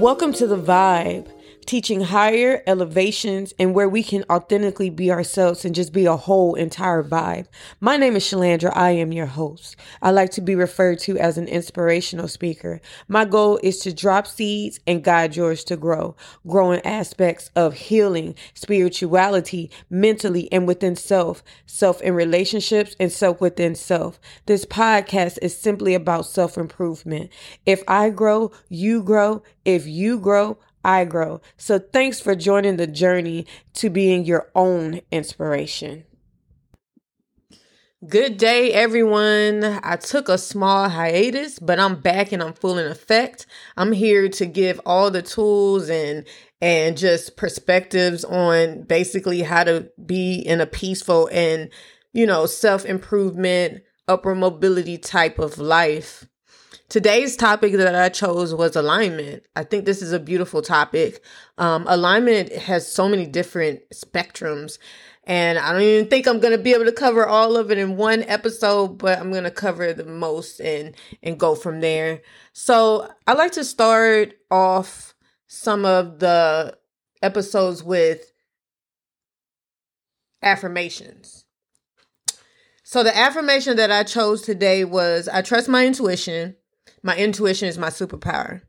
Welcome to the vibe teaching higher elevations and where we can authentically be ourselves and just be a whole entire vibe. My name is Shalandra. I am your host. I like to be referred to as an inspirational speaker. My goal is to drop seeds and guide yours to grow, growing aspects of healing, spirituality, mentally and within self, self in relationships and self within self. This podcast is simply about self improvement. If I grow, you grow. If you grow, I grow. So thanks for joining the journey to being your own inspiration. Good day, everyone. I took a small hiatus, but I'm back and I'm full in effect. I'm here to give all the tools and and just perspectives on basically how to be in a peaceful and you know self-improvement, upper mobility type of life Today's topic that I chose was alignment. I think this is a beautiful topic. Um, alignment has so many different spectrums, and I don't even think I'm going to be able to cover all of it in one episode, but I'm going to cover the most and and go from there. So I like to start off some of the episodes with affirmations. So the affirmation that I chose today was I trust my intuition. My intuition is my superpower.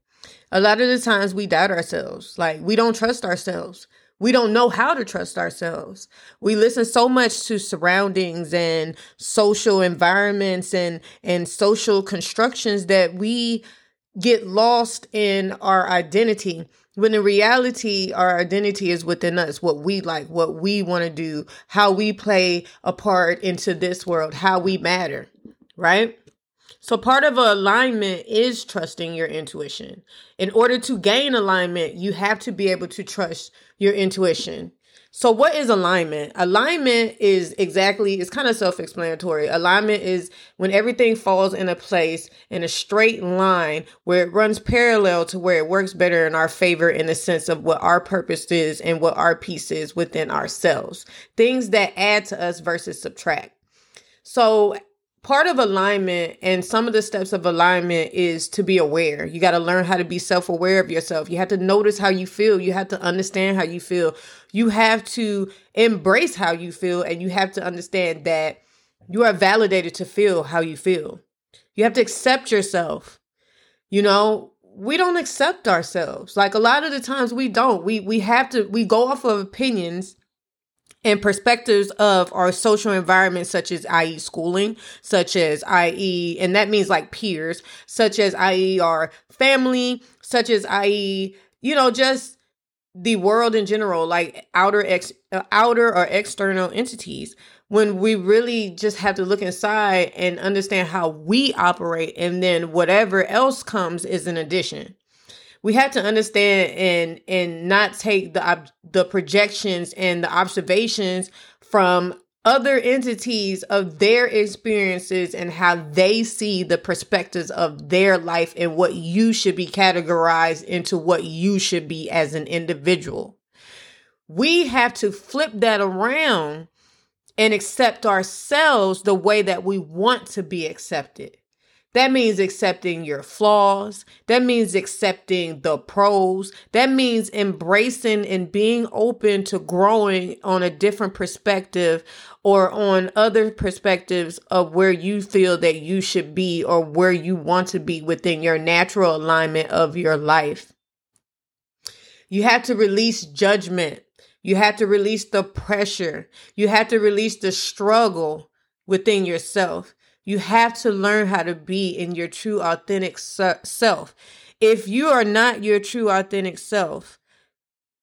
A lot of the times we doubt ourselves. Like we don't trust ourselves. We don't know how to trust ourselves. We listen so much to surroundings and social environments and and social constructions that we get lost in our identity when in reality our identity is within us what we like what we want to do how we play a part into this world how we matter right so, part of alignment is trusting your intuition. In order to gain alignment, you have to be able to trust your intuition. So, what is alignment? Alignment is exactly, it's kind of self explanatory. Alignment is when everything falls in a place in a straight line where it runs parallel to where it works better in our favor in the sense of what our purpose is and what our piece is within ourselves. Things that add to us versus subtract. So, part of alignment and some of the steps of alignment is to be aware. You got to learn how to be self aware of yourself. You have to notice how you feel. You have to understand how you feel. You have to embrace how you feel and you have to understand that you are validated to feel how you feel. You have to accept yourself. You know, we don't accept ourselves. Like a lot of the times we don't. We we have to we go off of opinions and perspectives of our social environment, such as i.e. schooling, such as i.e. and that means like peers, such as i.e. our family, such as i.e. you know just the world in general, like outer ex uh, outer or external entities. When we really just have to look inside and understand how we operate, and then whatever else comes is an addition we have to understand and and not take the the projections and the observations from other entities of their experiences and how they see the perspectives of their life and what you should be categorized into what you should be as an individual. We have to flip that around and accept ourselves the way that we want to be accepted. That means accepting your flaws. That means accepting the pros. That means embracing and being open to growing on a different perspective or on other perspectives of where you feel that you should be or where you want to be within your natural alignment of your life. You have to release judgment. You have to release the pressure. You have to release the struggle within yourself. You have to learn how to be in your true, authentic self. If you are not your true, authentic self,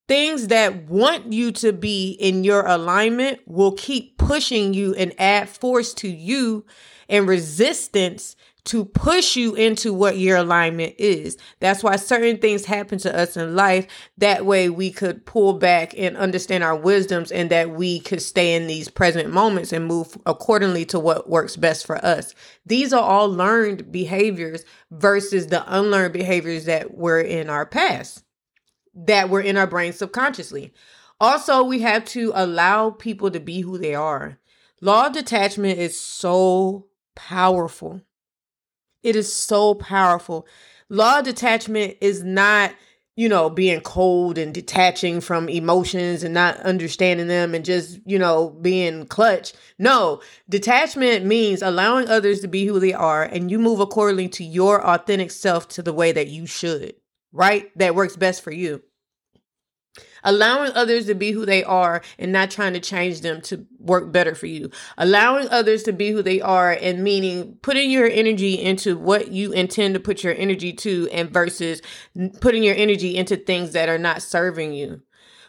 things that want you to be in your alignment will keep pushing you and add force to you and resistance to push you into what your alignment is. That's why certain things happen to us in life. That way we could pull back and understand our wisdoms and that we could stay in these present moments and move accordingly to what works best for us. These are all learned behaviors versus the unlearned behaviors that were in our past, that were in our brain subconsciously. Also, we have to allow people to be who they are. Law of detachment is so powerful it is so powerful. Law of detachment is not you know, being cold and detaching from emotions and not understanding them and just, you know, being clutch. No, detachment means allowing others to be who they are and you move accordingly to your authentic self to the way that you should, right? That works best for you allowing others to be who they are and not trying to change them to work better for you. Allowing others to be who they are and meaning putting your energy into what you intend to put your energy to and versus putting your energy into things that are not serving you.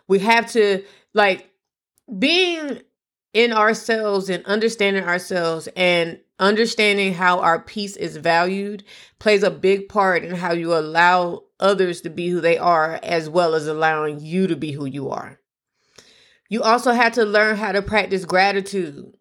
We have to like being in ourselves and understanding ourselves and understanding how our peace is valued plays a big part in how you allow others to be who they are as well as allowing you to be who you are. You also have to learn how to practice gratitude.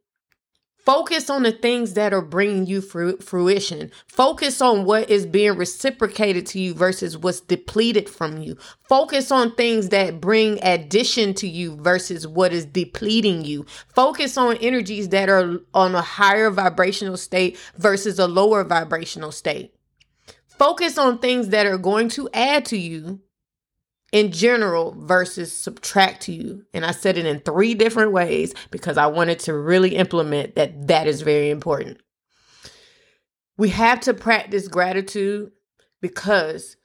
Focus on the things that are bringing you fruition. Focus on what is being reciprocated to you versus what's depleted from you. Focus on things that bring addition to you versus what is depleting you. Focus on energies that are on a higher vibrational state versus a lower vibrational state. Focus on things that are going to add to you in general versus subtract to you. And I said it in three different ways because I wanted to really implement that that is very important. We have to practice gratitude because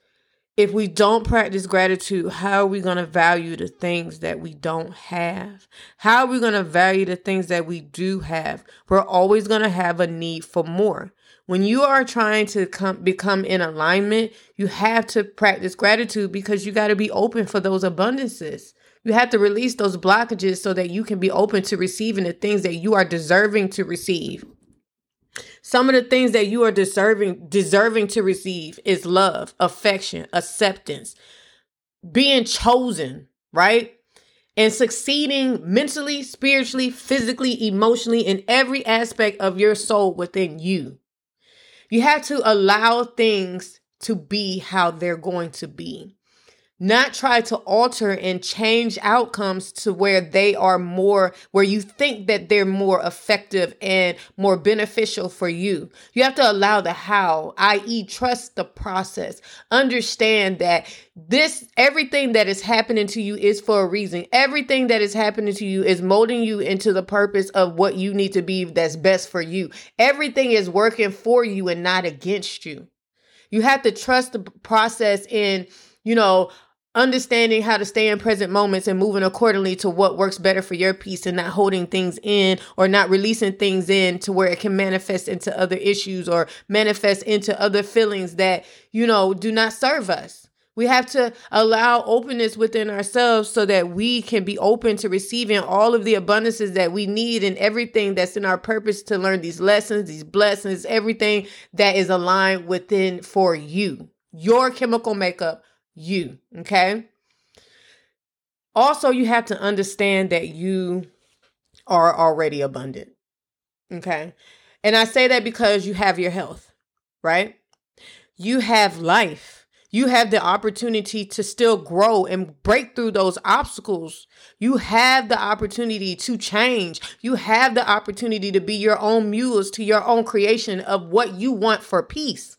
if we don't practice gratitude, how are we going to value the things that we don't have? How are we going to value the things that we do have? We're always going to have a need for more. When you are trying to come become in alignment, you have to practice gratitude because you got to be open for those abundances. You have to release those blockages so that you can be open to receiving the things that you are deserving to receive. Some of the things that you are deserving deserving to receive is love, affection, acceptance, being chosen, right? And succeeding mentally, spiritually, physically, emotionally in every aspect of your soul within you. You have to allow things to be how they're going to be not try to alter and change outcomes to where they are more where you think that they're more effective and more beneficial for you. You have to allow the how i.e trust the process. Understand that this everything that is happening to you is for a reason. Everything that is happening to you is molding you into the purpose of what you need to be that's best for you. Everything is working for you and not against you. You have to trust the process in you know understanding how to stay in present moments and moving accordingly to what works better for your peace and not holding things in or not releasing things in to where it can manifest into other issues or manifest into other feelings that, you know, do not serve us. We have to allow openness within ourselves so that we can be open to receiving all of the abundances that we need and everything that's in our purpose to learn these lessons, these blessings, everything that is aligned within for you, your chemical makeup you. Okay. Also, you have to understand that you are already abundant. Okay. And I say that because you have your health, right? You have life. You have the opportunity to still grow and break through those obstacles. You have the opportunity to change. You have the opportunity to be your own muse to your own creation of what you want for peace.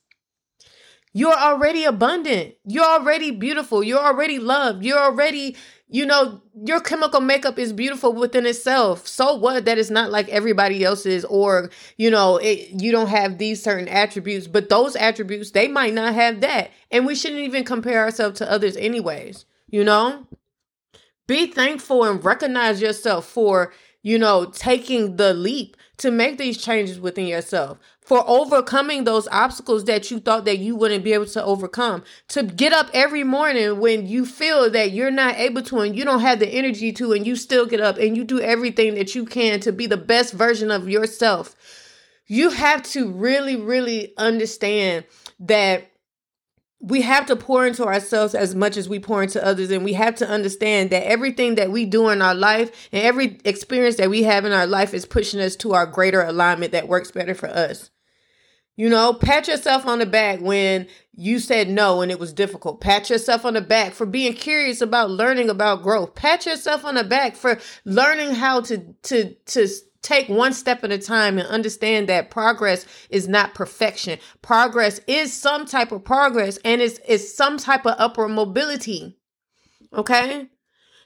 You're already abundant. You're already beautiful. You're already loved. You're already, you know, your chemical makeup is beautiful within itself. So what that is not like everybody else's or, you know, it, you don't have these certain attributes, but those attributes, they might not have that. And we shouldn't even compare ourselves to others anyways, you know? Be thankful and recognize yourself for, you know, taking the leap to make these changes within yourself. For overcoming those obstacles that you thought that you wouldn't be able to overcome. To get up every morning when you feel that you're not able to and you don't have the energy to and you still get up and you do everything that you can to be the best version of yourself. You have to really really understand that we have to pour into ourselves as much as we pour into others and we have to understand that everything that we do in our life and every experience that we have in our life is pushing us to our greater alignment that works better for us you know, pat yourself on the back when you said no and it was difficult. Pat yourself on the back for being curious about learning about growth. Pat yourself on the back for learning how to to to take one step at a time and understand that progress is not perfection. Progress is some type of progress and it's, it's some type of upward mobility. Okay?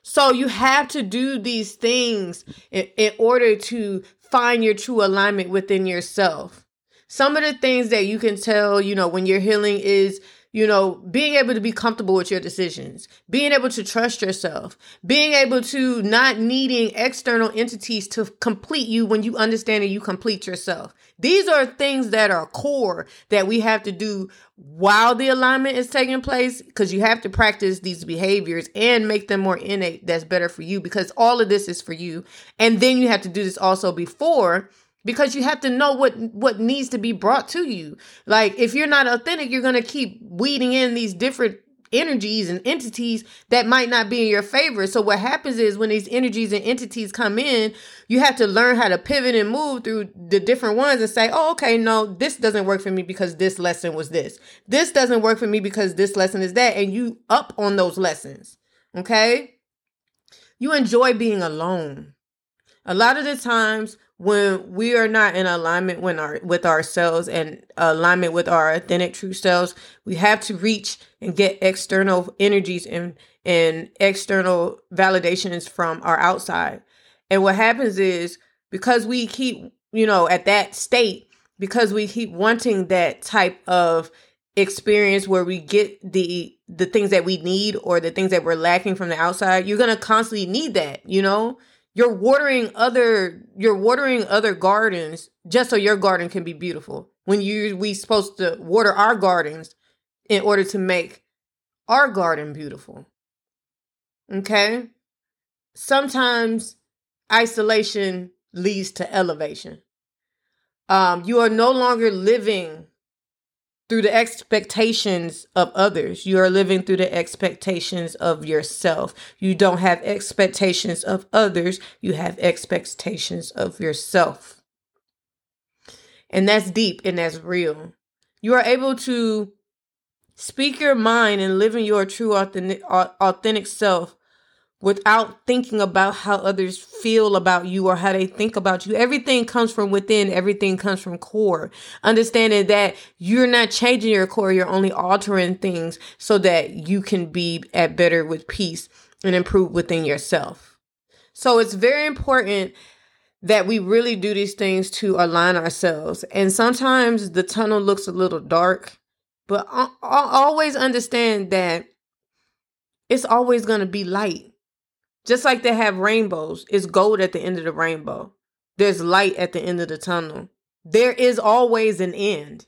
So you have to do these things in, in order to find your true alignment within yourself. Some of the things that you can tell, you know, when you're healing is you know, being able to be comfortable with your decisions, being able to trust yourself, being able to not needing external entities to complete you when you understand that you complete yourself. These are things that are core that we have to do while the alignment is taking place because you have to practice these behaviors and make them more innate. That's better for you because all of this is for you. And then you have to do this also before because you have to know what what needs to be brought to you. Like if you're not authentic you're going to keep weeding in these different energies and entities that might not be in your favor. So what happens is when these energies and entities come in you have to learn how to pivot and move through the different ones and say oh okay no this doesn't work for me because this lesson was this. This doesn't work for me because this lesson is that. And you up on those lessons okay? You enjoy being alone. A lot of the times when we are not in alignment with our with ourselves and alignment with our authentic true selves, we have to reach and get external energies and and external validations from our outside. And what happens is because we keep, you know, at that state, because we keep wanting that type of experience where we get the the things that we need or the things that we're lacking from the outside, you're going to constantly need that, you know? You're watering other you're watering other gardens just so your garden can be beautiful. When you we supposed to water our gardens in order to make our garden beautiful. Okay? Sometimes isolation leads to elevation. Um you are no longer living through the expectations of others. You are living through the expectations of yourself. You don't have expectations of others, you have expectations of yourself. And that's deep and that's real. You are able to speak your mind and live in your true authentic, authentic self without thinking about how others feel about you or how they think about you. Everything comes from within, everything comes from core. Understanding that you're not changing your core, you're only altering things so that you can be at better with peace and improve within yourself. So it's very important that we really do these things to align ourselves. And sometimes the tunnel looks a little dark, but I, always understand that it's always going to be light just like they have rainbows, it's gold at the end of the rainbow. There's light at the end of the tunnel. There is always an end.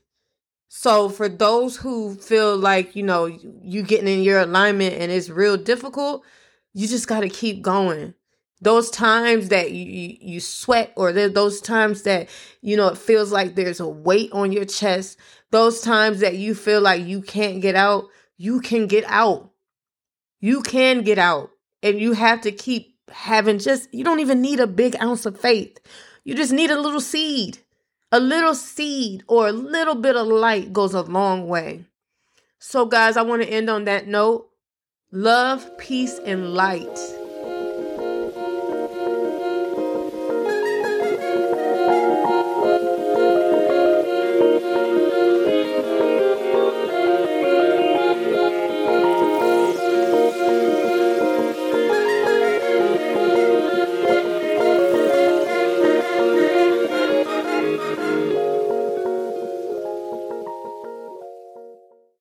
So for those who feel like, you know, you getting in your alignment and it's real difficult, you just got to keep going. Those times that you, you, sweat or those times that, you know, it feels like there's a weight on your chest, those times that you feel like you can't get out, you can get out. You can get out. And you have to keep having just, you don't even need a big ounce of faith. You just need a little seed. A little seed or a little bit of light goes a long way. So, guys, I want to end on that note. Love, peace, and light.